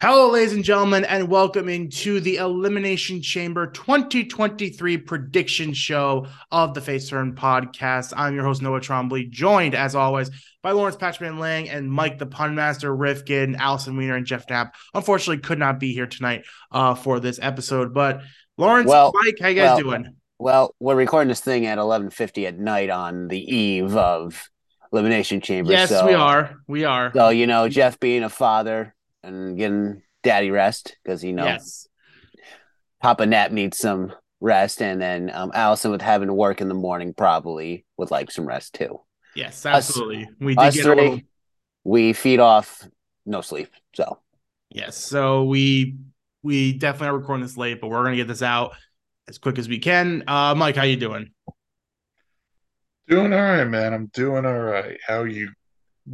Hello, ladies and gentlemen, and welcome into the Elimination Chamber 2023 prediction show of the Face Turn podcast. I'm your host, Noah Trombley, joined as always by Lawrence Patchman Lang and Mike the Pun Master, Rifkin, Allison Weiner, and Jeff Knapp. Unfortunately, could not be here tonight uh, for this episode. But Lawrence, Well, Mike, how you guys well, doing? Well, we're recording this thing at 11:50 at night on the eve of Elimination Chamber. Yes, so, we are. We are. So you know, Jeff being a father and getting daddy rest because you know Yes. Papa Nap needs some rest, and then um, Allison with having to work in the morning probably would like some rest too. Yes, absolutely. we did Us get a three, little we feed off no sleep. So Yes. So we we definitely are recording this late, but we're gonna get this out as quick as we can. Uh Mike, how you doing? Doing all right, man. I'm doing all right. How you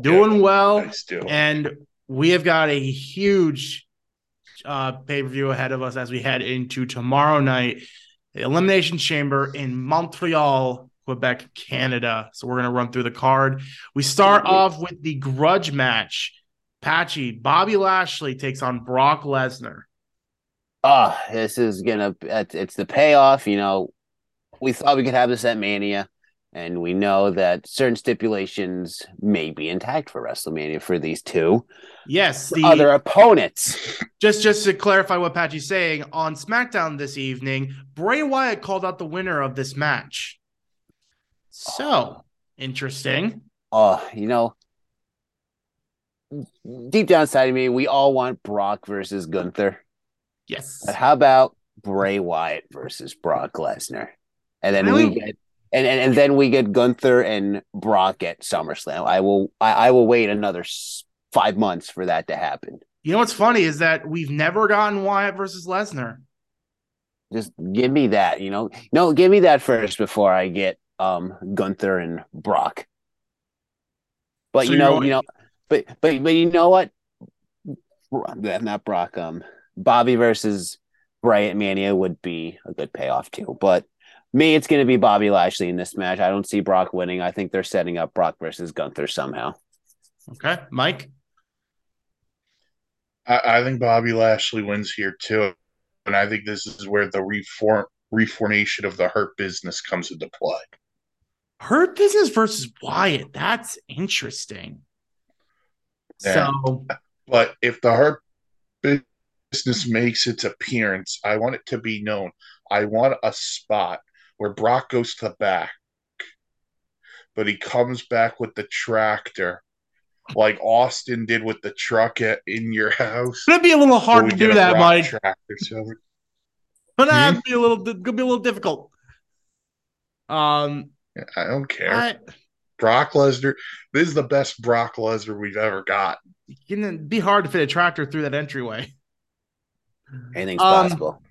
Doing well. guys doing? And we have got a huge uh pay-per-view ahead of us as we head into tomorrow night, the Elimination Chamber in Montreal, Quebec, Canada. So we're gonna run through the card. We start off with the grudge match. Patchy, Bobby Lashley takes on Brock Lesnar. oh, this is gonna it's the payoff. You know, we thought we could have this at Mania, and we know that certain stipulations may be intact for WrestleMania for these two Yes, the other opponents. Just just to clarify what Patchy's saying, on SmackDown this evening, Bray Wyatt called out the winner of this match. So interesting. Oh, you know, deep down inside of me, we all want Brock versus Gunther. Yes. But how about Bray Wyatt versus Brock Lesnar? And then Really? we get and, and and then we get Gunther and Brock at SummerSlam. I will I, I will wait another five months for that to happen. You know what's funny is that we've never gotten Wyatt versus Lesnar. Just give me that, you know. No, give me that first before I get um Gunther and Brock. But So you know, you know, but but but you know what? Not Brock. Um, Bobby versus Bray at Mania would be a good payoff too. But me, it's going to be Bobby Lashley in this match. I don't see Brock winning. I think they're setting up Brock versus Gunther somehow. Okay, Mike. I, I think Bobby Lashley wins here too, and I think this is where the reform reformation of the Hurt Business comes into play. Hurt Business versus Wyatt. That's interesting. Yeah. So But if the Hurt Business makes its appearance, I want it to be known. I want a spot where Brock goes to the back, but he comes back with the tractor, like Austin did with the truck at, in your house. it's gonna be a little hard to do that, Brock Mike. Tractor, so Gonna Hmm? be a little gonna be a little difficult. Um I don't care. I, Brock Lesnar. This is the best Brock Lesnar we've ever got. it's gonna be hard to fit a tractor through that entryway. Anything's Um, possible.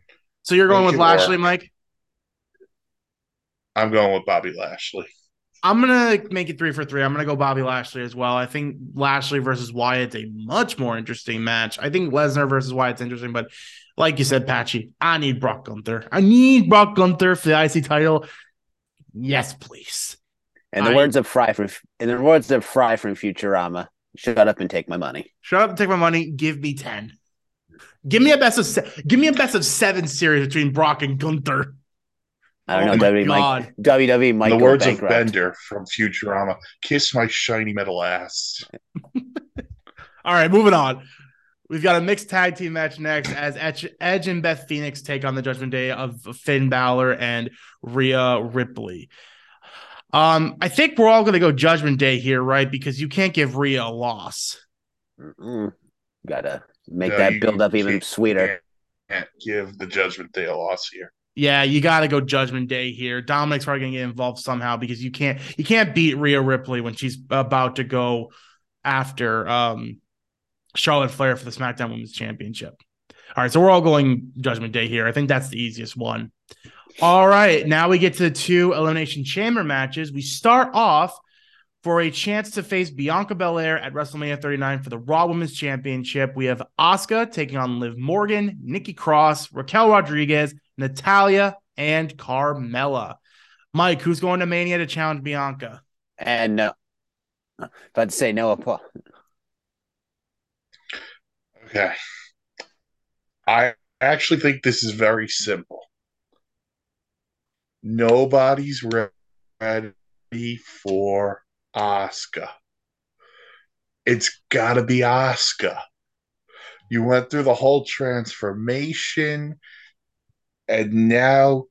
So you're going Make with it work. Lashley, Mike? I'm going with Bobby Lashley. I'm gonna make it three for three. I'm gonna go Bobby Lashley as well. I think Lashley versus Wyatt's a much more interesting match. I think Lesnar versus Wyatt's interesting, but like you said, Patchy, I need Brock Gunther. I need Brock Gunther for the IC title. Yes, please. In the I- words of Fry from in the words of Fry from Futurama, shut up and take my money. Shut up and take my money. Give me ten. Give me a best of se- give me a best of seven series between Brock and Gunther. I don't Oh know. my WWE might, WWE might the words bankrupt. of Bender from Futurama, kiss my shiny metal ass. All right, moving on. We've got a mixed tag team match next as Edge, Edge and Beth Phoenix take on the Judgment Day of Finn Balor and Rhea Ripley. Um, I think we're all going to go Judgment Day here, right? Because you can't give Rhea a loss. Mm-mm. Gotta make No, that build up even can't- sweeter. Can't give the Judgment Day a loss here. Yeah, you got to go Judgment Day here. Dominic's probably going to get involved somehow because you can't you can't beat Rhea Ripley when she's about to go after um Charlotte Flair for the SmackDown Women's Championship. All right, so we're all going Judgment Day here. I think that's the easiest one. All right, now we get to the two Elimination Chamber matches. We start off for a chance to face Bianca Belair at WrestleMania 39 for the Raw Women's Championship. We have Asuka taking on Liv Morgan, Nikki Cross, Raquel Rodriguez, Natalya, and Carmella. Mike, who's going to Mania to challenge Bianca? And uh, about to say Noah Paul. Okay. I actually think this is very simple. Nobody's ready for Asuka. It's got to be Asuka. You went through the whole transformation, and now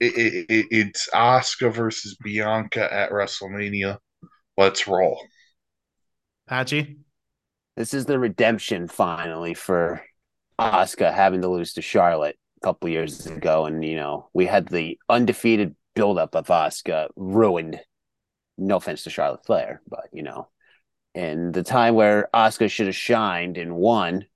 it, it, it, it's Asuka versus Bianca at WrestleMania. Let's roll. Patchy? This is the redemption finally for Asuka having to lose to Charlotte a couple years ago. And, you know, we had the undefeated buildup of Asuka ruined. No offense to Charlotte Flair, but, you know, and the time where Asuka should have shined and won,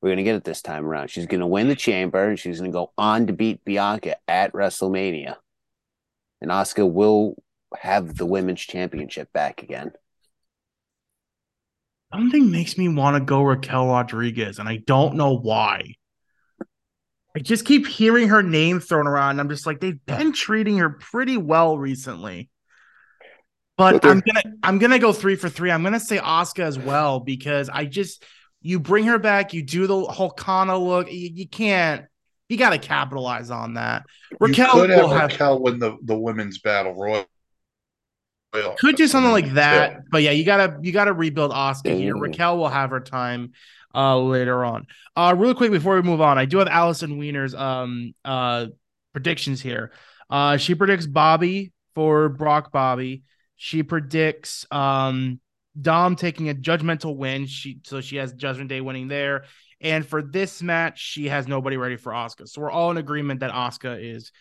we're to get it this time around. She's to win the chamber and she's to go on to beat Bianca at WrestleMania. And Asuka will have the women's championship back again. Something makes me want to go Raquel Rodriguez, and I don't know why. I just keep hearing her name thrown around. I'm just like, they've been treating her pretty well recently. But I'm gonna I'm gonna go three for three. I'm gonna say Asuka as well because I just you bring her back, you do the whole Kana look. You, you can't. You got to capitalize on that. Raquel you could have Raquel have, win the, the women's battle royal. Could do something like that, yeah. but yeah, you gotta you gotta rebuild Asuka here. Raquel will have her time uh later on. Uh real quick before we move on, I do have Allison Wiener's um uh predictions here. Uh she predicts Bobby for Brock Bobby. She predicts um Dom taking a judgmental win. She so she has Judgment Day winning there. And for this match, she has nobody ready for Asuka. So we're all in agreement that Asuka is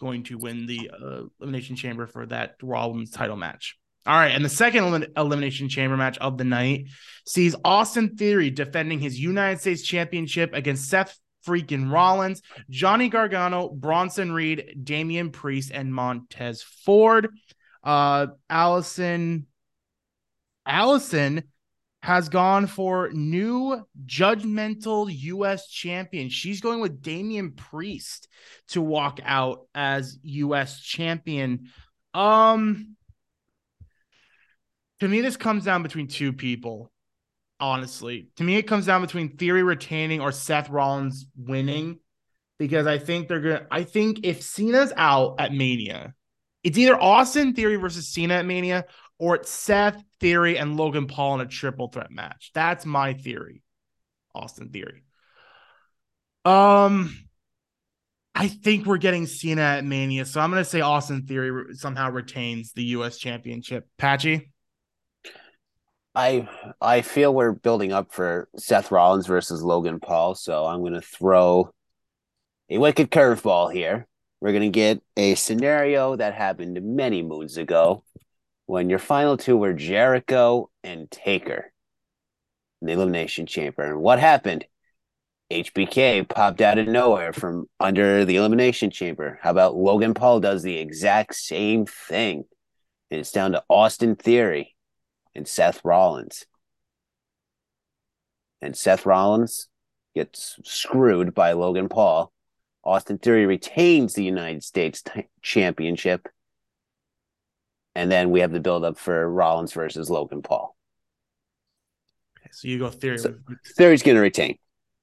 going to win the uh, Elimination Chamber for that Raw Women's title match. All right, and the second elim- Elimination Chamber match of the night sees Austin Theory defending his United States Championship against Seth freaking Rollins, Johnny Gargano, Bronson Reed, Damian Priest, and Montez Ford. Uh, Allison Allison has gone for new judgmental US champion. She's going with Damian Priest to walk out as US champion. Um to me this comes down between two people. Honestly, to me it comes down between Theory retaining or Seth Rollins winning because I think they're to I think if Cena's out at Mania, it's either Austin Theory versus Cena at Mania or it's Seth Theory and Logan Paul in a triple threat match. That's my theory. Austin Theory. Um, I think we're getting Cena at Mania, so I'm to say Austin Theory somehow retains the U.S. Championship. Patchy. I I feel we're building up for Seth Rollins versus Logan Paul, so I'm to throw a wicked curveball here. We're to get a scenario that happened many moons ago when your final two were Jericho and Taker in the Elimination Chamber. And what happened? HBK popped out of nowhere from under the Elimination Chamber. How about Logan Paul does the exact same thing? And it's down to Austin Theory and Seth Rollins. And Seth Rollins gets screwed by Logan Paul. Austin Theory retains the United States t- Championship and then we have the build up for Rollins versus Logan Paul. Okay, so you go theory. So, theory's going to retain.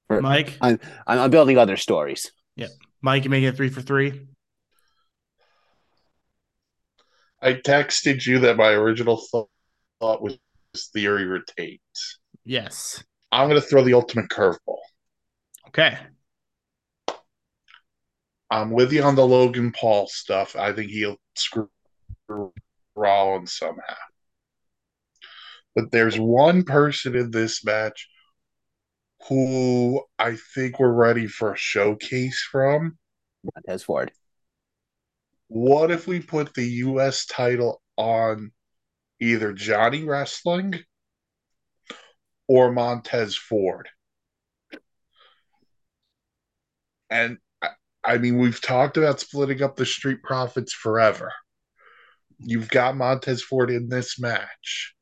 For, Mike, I'm, I'm building other stories. Yeah, Mike, you making it three for three. I texted you that my original thought, thought was theory retains. Yes. I'm going to throw the ultimate curveball. Okay. I'm with you on the Logan Paul stuff. I think he'll screw Rollins somehow. But there's one person in this match who I think we're ready for a showcase from. Montez Ford. What if we put the U.S. title on either Johnny Wrestling or Montez Ford? And I mean, we've talked about splitting up the Street Profits forever. You've got Montez Ford in this match.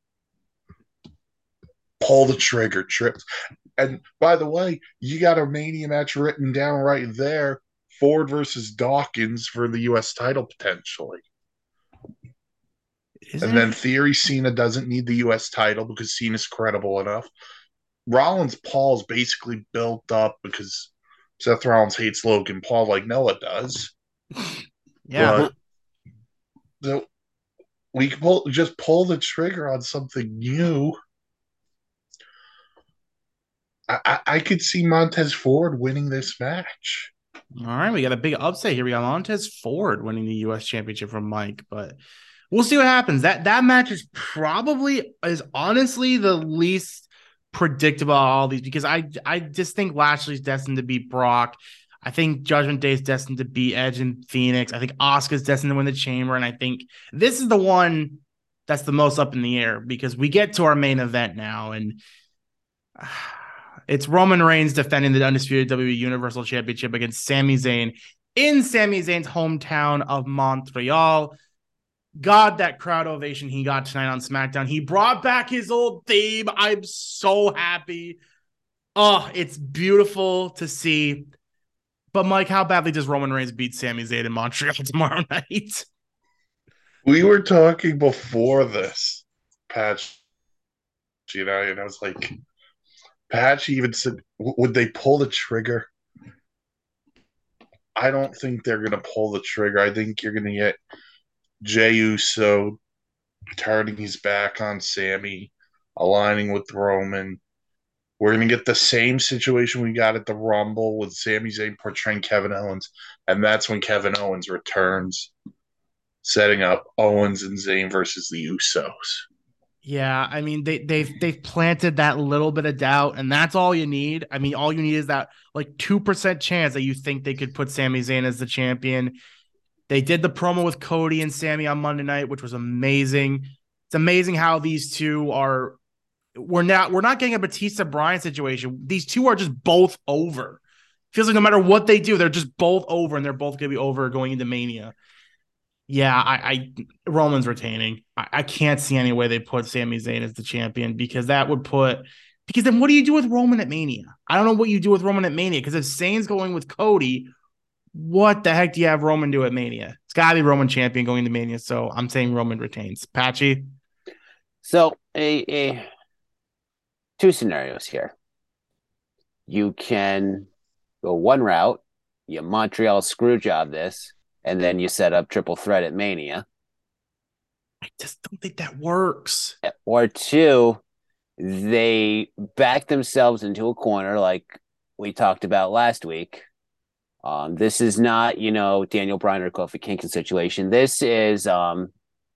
Pull the trigger, trips. And by the way, you got a Mania match written down right there Ford versus Dawkins for the U.S. title potentially. Isn't and then Theory Cena doesn't need the U.S. title because Cena's credible enough. Rollins Paul's basically built up because Seth Rollins hates Logan Paul like Noah does. Yeah. But the, we can pull, just pull the trigger on something new. I, I, I could see Montez Ford winning this match. All right, we got a big upset here. We got Montez Ford winning the U.S. Championship from Mike, but we'll see what happens. That that match is probably is honestly the least predictable of all these because I I just think Lashley's destined to beat Brock. I think Judgment Day is destined to beat Edge and Phoenix. I think Asuka's destined to win the Chamber, and I think this is the one that's the most up in the air because we get to our main event now, and it's Roman Reigns defending the undisputed WWE Universal Championship against Sami Zayn in Sami Zayn's hometown of Montreal. God, that crowd ovation he got tonight on SmackDown. He brought back his old theme. I'm so happy. Oh, it's beautiful to see. But Mike, how badly does Roman Reigns beat Sami Zayn in Montreal tomorrow night? We were talking before this patch, you know, and I was like, Patch even said, would they pull the trigger? I don't think they're going to pull the trigger. I think you're going to get Jey Uso turning his back on Sami, aligning with Roman. We're going to get the same situation we got at the Rumble with Sami Zayn portraying Kevin Owens. And that's when Kevin Owens returns, setting up Owens and Zayn versus the Usos. Yeah, I mean they they've they've planted that little bit of doubt, and that's all you need. I mean, all you need is that like two percent chance that you think they could put Sami Zayn as the champion. They did the promo with Cody and Sami on Monday night, which was amazing. It's amazing how these two are. We're not we're not getting a Batista Bryan situation. These two are just both over. Feels like no matter what they do, they're just both over, and they're both gonna be over going into Mania. Yeah, I, I Roman's retaining. I, I, can't see any way they put Sami Zayn as the champion because that would put because then what do you do with Roman at Mania? I don't know what you do with Roman at Mania because if Zayn's going with Cody, what the heck do you have Roman do at Mania? It's gotta be Roman champion going to Mania. So I'm saying Roman retains. Patchy. So a, a two scenarios here. You can go one route, you Montreal screw job this and then you set up triple threat at Mania. I just don't think that works. Or two, they back themselves into a corner like we talked about last week. Um, this is not, you know, Daniel Bryan or Kofi Kingston situation. This is um,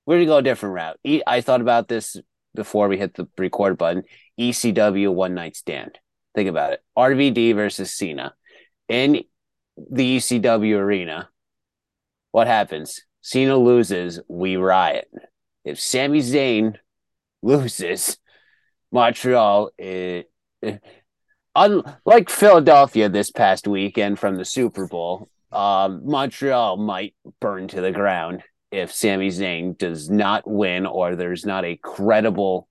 we're gonna go a different route. I thought about this before we hit the record button. ECW one night stand. Think about it. RVD versus Cena in the ECW arena what happens? Cena loses, we riot. If Sami Zayn loses, Montreal, is, unlike Philadelphia this past weekend from the Super Bowl, um, Montreal might burn to the ground if Sami Zayn does not win or there's not a credible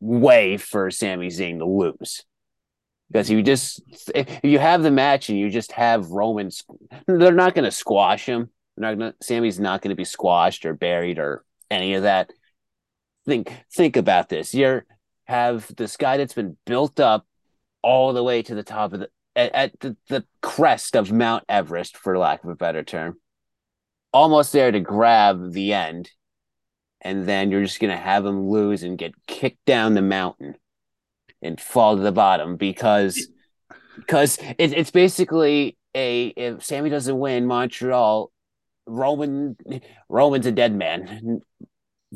way for Sami Zayn to lose because you just if you have the match and you just have Roman, they're not going to squash him. Not gonna, Sami's not going to be squashed or buried or any of that. Think think about this. You have this guy that's been built up all the way to the top of the at, at the, the crest of Mount Everest, for lack of a better term, almost there to grab the end, and then you're just to have him lose and get kicked down the mountain and fall to the bottom because because it, it's basically a if Sami doesn't win Montreal, Roman Roman's a dead man,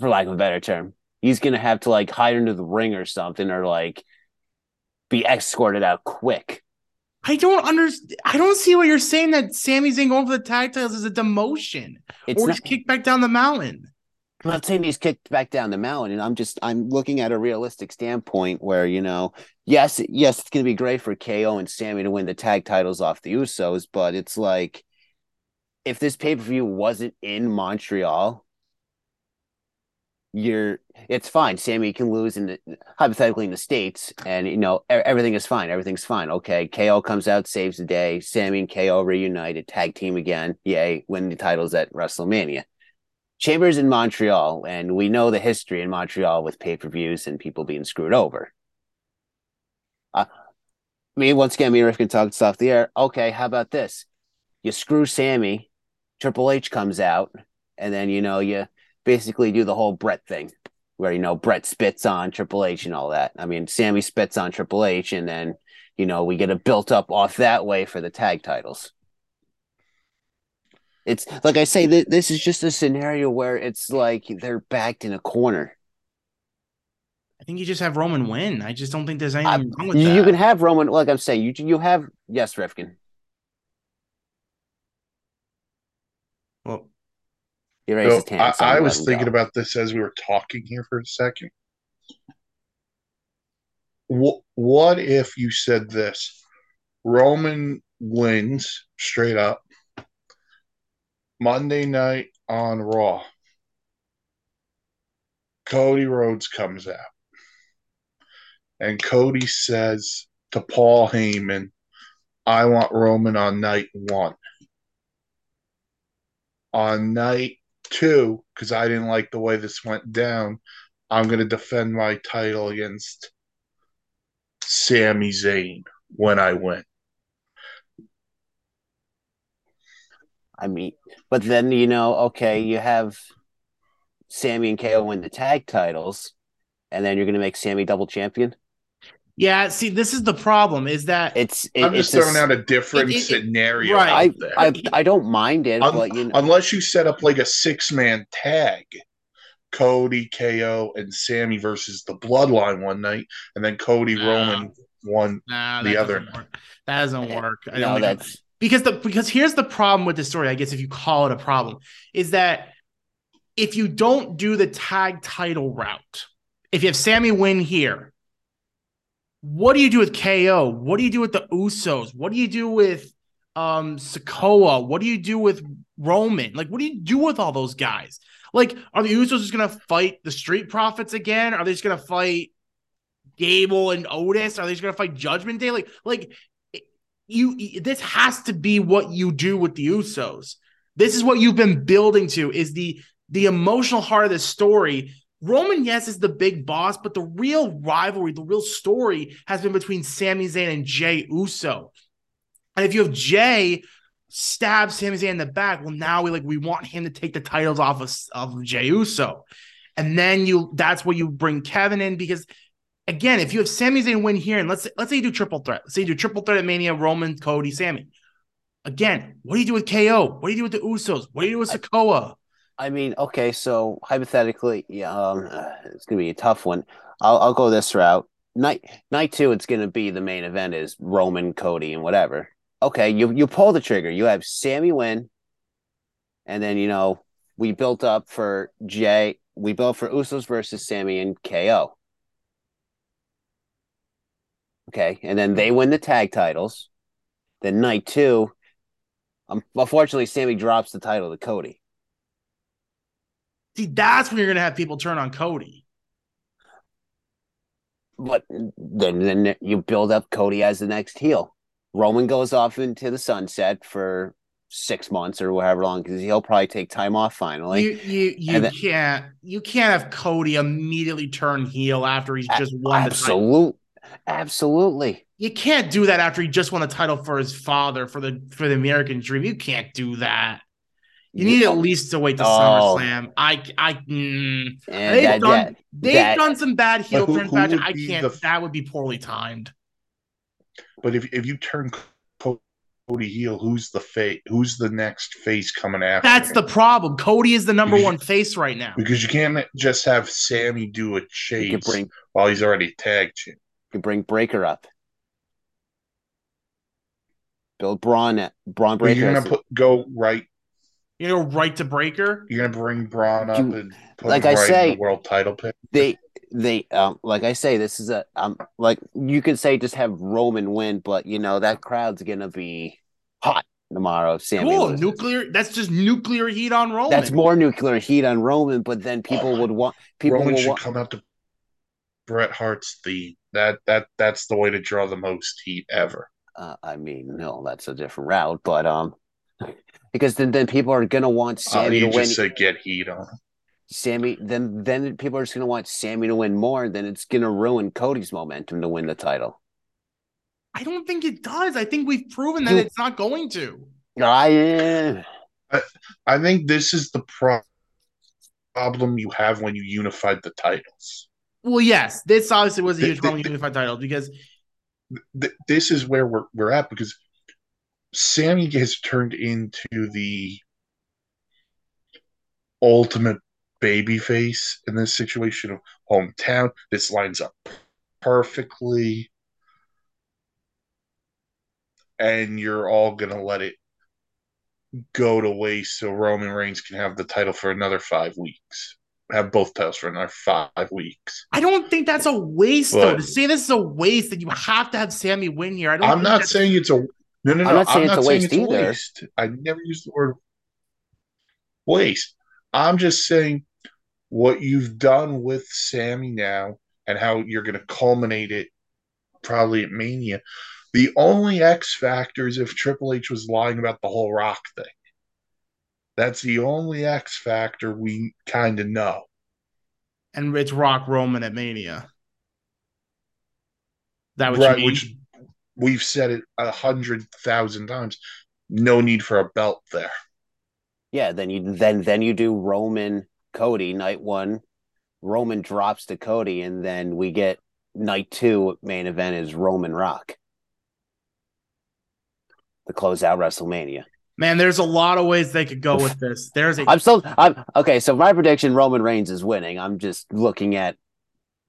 for lack of a better term. He's gonna have to like hide under the ring or something, or like be escorted out quick. I don't understand. I don't see what you're saying that Sami's ain't going for the tag titles as a demotion it's or not- just kick back down the mountain. I'm not saying he's kicked back down the mountain. And I'm just I'm looking at a realistic standpoint where you know, yes, yes, it's going to be great for KO and Sami to win the tag titles off the Usos, but it's like if this pay per view wasn't in Montreal, you're it's fine. Sami can lose in the hypothetically in the states, and you know everything is fine. Everything's fine. Okay, KO comes out, saves the day. sammy and KO reunited, tag team again. Yay, win the titles at WrestleMania Chambers in Montreal, and we know the history in Montreal with pay per views and people being screwed over. Uh, me once again, me and Riff can stuff the air. Okay, how about this? You screw Sami, Triple H comes out, and then you know you basically do the whole Bret thing, where you know Bret spits on Triple H and all that. I mean, Sami spits on Triple H, and then you know we get a built up off that way for the tag titles. It's like I say, th- this is just a scenario where it's like they're backed in a corner. I think you just have Roman win. I just don't think there's I- anything wrong with you, that. you can have Roman, like I'm saying, you you have yes, Rifkin. well, He raised his So hand. I, so I let was thinking go. about this as we were talking here for a second. What, what if you said this? Roman wins straight up Monday night on Raw. Cody Rhodes comes out. And Cody says to Paul Heyman, I want Roman on night one. On night two, because I didn't like the way this went down, I'm going to defend my title against Sami Zayn when I win. I mean, but then you know, okay, you have Sami and KO win the tag titles, and then you're going to make Sami double champion. Yeah. See, this is the problem. Is that It's it, I'm it's just throwing a, out a different it- it- scenario right. out I. I I don't mind it, Un- but you know, Unless you set up like a six man tag, Cody, KO, and Sami versus the Bloodline one night, and then Cody, Nah. Roman one. nah, the other doesn't work. That doesn't eh, work. I no, don't think- that's because the because here's the problem with the story i guess if you call it a problem is that if you don't do the tag title route if you have sammy win here what do you do with ko what do you do with the usos what do you do with um Sikoa? what do you do with roman like what do you do with all those guys like are the usos just gonna fight the street profits again are they just gonna fight gable and otis are they just gonna fight judgment day like like you this has to be what you do with the Usos. This is what you've been building to is the the emotional heart of the story. Roman, yes, is the big boss, but the real rivalry, the real story has been between Sami Zayn and Jey Uso. And if you have Jey stab Sami Zayn in the back, well, now we like we want him to take the titles off of, of Jey Uso. And then you that's where you bring Kevin in because again, if you have Sami Zayn win here, and let's say, let's say you do triple threat, let's say you do triple threat at Mania, Roman, Cody, Sami. Again, what do you do with KO? What do you do with the Usos? What do you do with Sikoa? I mean, okay, so hypothetically, yeah, um, uh, it's gonna be a tough one. I'll I'll go this route. Night night two, it's gonna be the main event is Roman, Cody, and whatever. Okay, you you pull the trigger. You have Sami win, and then you know we built up for Jey. We built for Usos versus Sami and KO. Okay, and then they win the tag titles. Then night two, um, unfortunately, Sami drops the title to Cody. See, that's when you're gonna have people turn on Cody. But then, then you build up Cody as the next heel. Roman goes off into the sunset for six months or however long because he'll probably take time off finally. you you you then- can't you can't have Cody immediately turn heel after he's just won the title. Absolute, absolutely. You can't do that after he just won the title for his father for the for the American Dream. You can't do that. You need at least to wait to Oh. SummerSlam. I I mm, And they've that, done that, they've that- done some bad heel who- turns who matches. I can't. the that would be poorly timed. But if if you turn Cody heel, who's the face? Who's the next face coming after? That's him? the problem. Cody is the number Because- one face right now. because you can't just have Sami do a you chase bring while he's already tag champ. you could bring Breakker up. Build Bron Bron Breakker. you're gonna put go right. You know, right to Breakker. You're gonna bring Bron up You- and put like him I right say, in the world title pick. they they um like I say, this is a um like you could say just have Roman win, but you know that crowd's gonna be hot tomorrow. If Sami Cool. loses. Nuclear. That's just nuclear heat on Roman. That's more nuclear heat on Roman, but then people would want people Roman should want. come out to Bret Hart's the That that that's the way to draw the most heat ever. Uh, I mean, no, that's a different route, but um, because then then people are gonna want Uh, Sami you to win. just said get heat on. Sami, then then people are just gonna want Sami to win more. Then it's gonna ruin Cody's momentum to win the title. I don't think it does. I think we've proven that You- it's not going to. I I think this is the pro- problem you have when you unified the titles. Well, yes, this obviously was a huge the- problem the- unified titles because Th- this is where we're we're at because Sami has turned into the ultimate baby face in this situation of hometown. This lines up perfectly. And you're all gonna let it go to waste so Roman Reigns can have the title for another five weeks. Have both titles for another five weeks. I don't think that's a waste though. To say this is a waste that you have to have Sami win here. I don't. I'm not saying it's a no, no, no. I'm not saying it's a waste it's either. waste. I never used the word waste. I'm just saying what you've done with Sami now and how you're going to culminate it probably at Mania. The only X factor is if Triple H was lying about the whole Rock thing. That's the only X factor we kind of know. and it's Rock Roman at Mania. That what right, mean? which we've said it a hundred thousand times. No need for a belt there. yeah. Then you then then you do Roman Cody night one. Roman drops to Cody, and then we get night two main event is Roman Rock. To close out WrestleMania. Man, there's a lot of ways they could go with this. There's a I'm still I'm okay. So my prediction: Roman Reigns is winning. I'm just looking at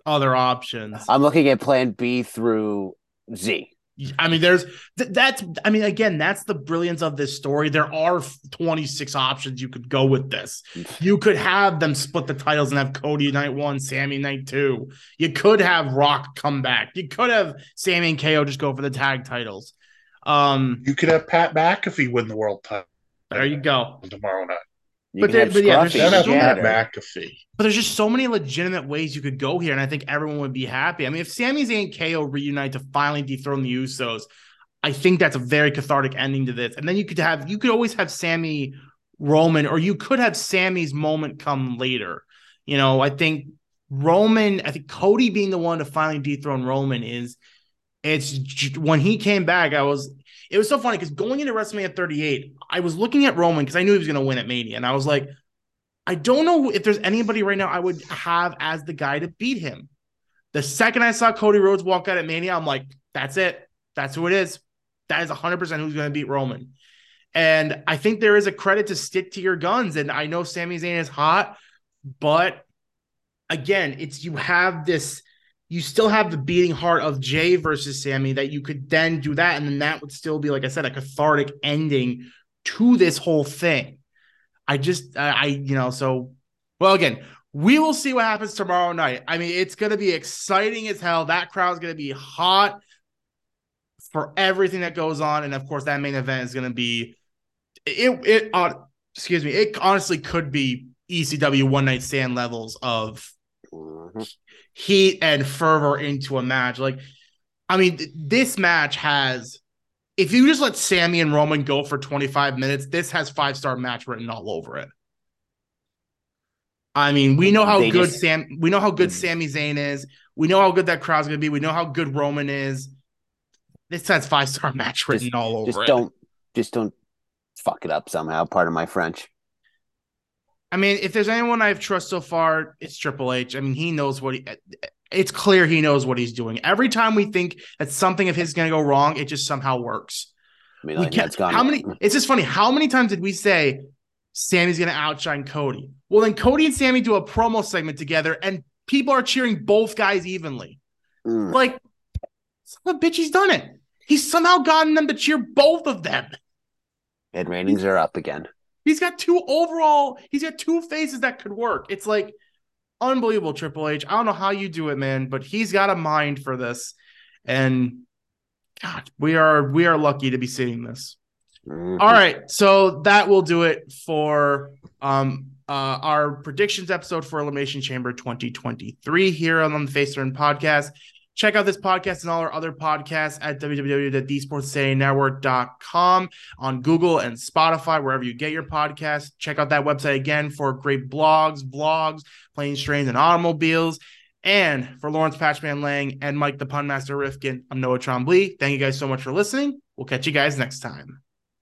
other options. I'm looking at Plan B through Z. I mean, there's th- that's. I mean, again, that's the brilliance of this story. There are 26 options you could go with this. You could have them split the titles and have Cody night one, Sami night two. You could have Rock come back. You could have Sami and KO just go for the tag titles. Um, You could have Pat McAfee win the world title there you go. tomorrow night. You But can there- have but yeah, there's Scruffy just out and to Pat Janitor. McAfee. But there's just so many legitimate ways you could go here, and I think everyone would be happy. I mean, if Sami Zayn and KO reunite to finally dethrone the Usos, I think that's a very cathartic ending to this. And then you could have you could always have Sami Roman, or you could have Sami's moment come later. You know, I think Roman, I think Cody being the one to finally dethrone Roman is it's when he came back, I was it was so funny because going into WrestleMania 38, I was looking at Roman because I knew he was gonna win at Mania, and I was like, I don't know if there's anybody right now I would have as the guy to beat him. The second I saw Cody Rhodes walk out at Mania, I'm like, that's it. That's who it is. That is 100% who's going to beat Roman. And I think there is a credit to stick to your guns. And I know Sami Zayn is hot, but again, it's you have this, you still have the beating heart of Jey versus Sami that you could then do that. And then that would still be, like I said, a cathartic ending to this whole thing. I just, I, I, you know, so, well, again, we will see what happens tomorrow night. I mean, it's going to be exciting as hell. That crowd's going to be hot for everything that goes on. And of course, that main event is going to be, it, it, uh, excuse me, it honestly could be ECW one night stand levels of Mhm. Heat and fervor into a match. Like, I mean, th- this match has, if you just let Sami and Roman go for 25 minutes, this has five star match written all over it. I mean, we know how They good just- Sam, we know how good Mm. Sami Zayn is. We know how good that crowd's gonna be. We know how good Roman is. This has five star match written all over it. Just it. don't just don't fuck it up somehow. Part of my French. I mean, if there's anyone I've trust so far, it's Triple H. I mean, he knows what he. It's clear he knows what he's doing. Every time we think that something of his is going to go wrong, it just somehow works. I mean, like, that's gone. how many? It's just funny. How many times did we say Sami's going to outshine Cody? Well, then Cody and Sami do a promo segment together, and people are cheering both guys evenly. Mm. Like, son of bitch, he's done it. He's somehow gotten them to cheer both of them. And ratings are up again. He's got two overall, he's got two faces that could work. It's like unbelievable, Triple H. I don't know how you do it, man, but he's got a mind for this. And God, we are we are lucky to be seeing this. Mhm. All right, so that will do it for um uh our predictions episode for Elimination Chamber 2023 here on the Face Turn podcast. Check out this podcast and all our other podcasts at www.thesportsdaynetwork.com on Google and Spotify, wherever you get your podcasts. Check out that website again for great blogs, vlogs, planes, trains, and automobiles. And for Lawrence Patchman Lang and Mike the Punmaster Rifkin, I'm Noah Trombley. Thank you guys so much for listening. We'll catch you guys next time.